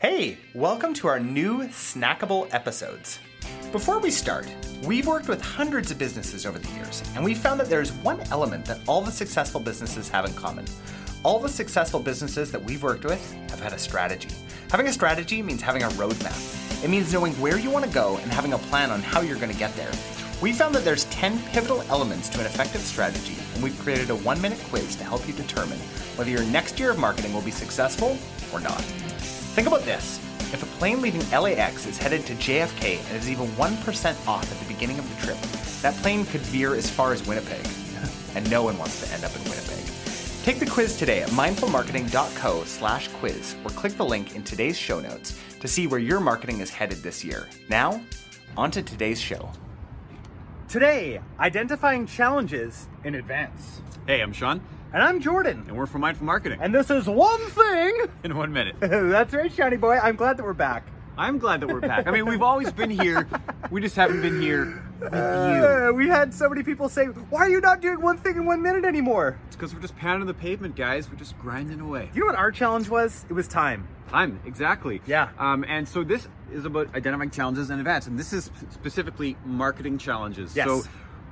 Hey, welcome to our new snackable episodes. Before we start, we've worked with hundreds of businesses over the years, and we found that there's one element that all the successful businesses have in common. All the successful businesses that we've worked with have had a strategy. Having a strategy means having a roadmap. It means knowing where you want to go and having a plan on how you're going to get there. We found that there's 10 pivotal elements to an effective strategy, and we've created a one minute quiz to help you determine whether your next year of marketing will be successful or not. Think about this. If a plane leaving LAX is headed to JFK and is even 1% off at the beginning of the trip, that plane could veer as far as Winnipeg. and no one wants to end up in Winnipeg. Take the quiz today at mindfulmarketing.co slash quiz or click the link in today's show notes to see where your marketing is headed this year. Now, on to today's show. Today, identifying challenges in advance. Hey, I'm Sean, And I'm Jordan. and we're from Mindful Marketing. And this is one thing. in one minute. That's right, Shiny Boy. I'm glad that we're back. I'm glad that we're back. I mean, we've always been here. We just haven't been here. Uh, we had so many people say, "Why are you not doing one thing in one minute anymore?" It's because we're just pounding the pavement, guys. We're just grinding away. You know what our challenge was? It was time. Time, exactly. Yeah. Um, and so this is about identifying challenges and events, and this is specifically marketing challenges. Yes. So,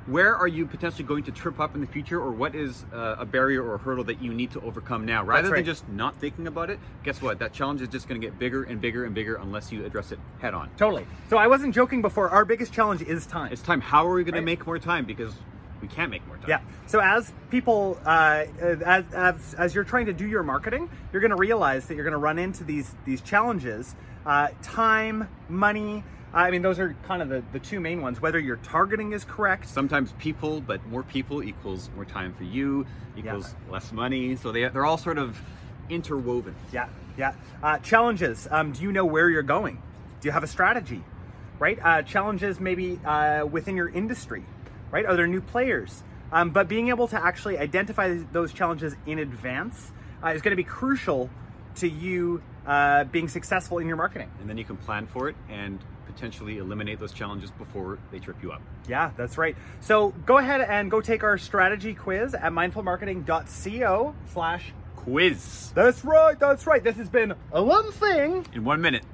where are you potentially going to trip up in the future, or what is uh, a barrier or a hurdle that you need to overcome now? Rather right. than just not thinking about it, guess what? That challenge is just going to get bigger and bigger and bigger unless you address it head on. Totally. So I wasn't joking before. Our biggest challenge is time. It's time. How are we going Right. to make more time? Because we can't make more time. Yeah. So as people, uh, as, as as you're trying to do your marketing, you're going to realize that you're going to run into these these challenges: uh, time, money. I mean, those are kind of the, the two main ones. Whether your targeting is correct, Sometimes people, but more people equals more time for you, equals less money. So they, they're all sort of interwoven. Yeah, yeah. Uh, challenges. Um, do you know where you're going? Do you have a strategy? Right. Uh, challenges maybe uh, within your industry. Right. Are there new players? Um, but being able to actually identify those challenges in advance uh, is going to be crucial to you uh, being successful in your marketing. And then you can plan for it and potentially eliminate those challenges before they trip you up. Yeah, that's right. So go ahead and go take our strategy quiz at mindfulmarketing.co slash. Quiz That's right. That's right. This has been a one thing. in one minute.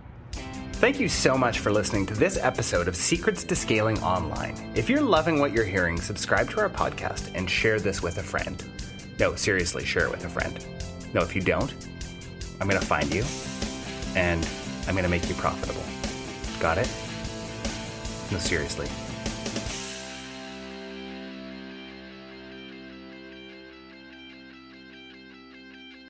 Thank you so much for listening to this episode of Secrets to Scaling Online. If you're loving what you're hearing, subscribe to our podcast and share this with a friend. No, seriously, share it with a friend. No, if you don't, I'm going to find you and I'm going to make you profitable. Got it? No, seriously.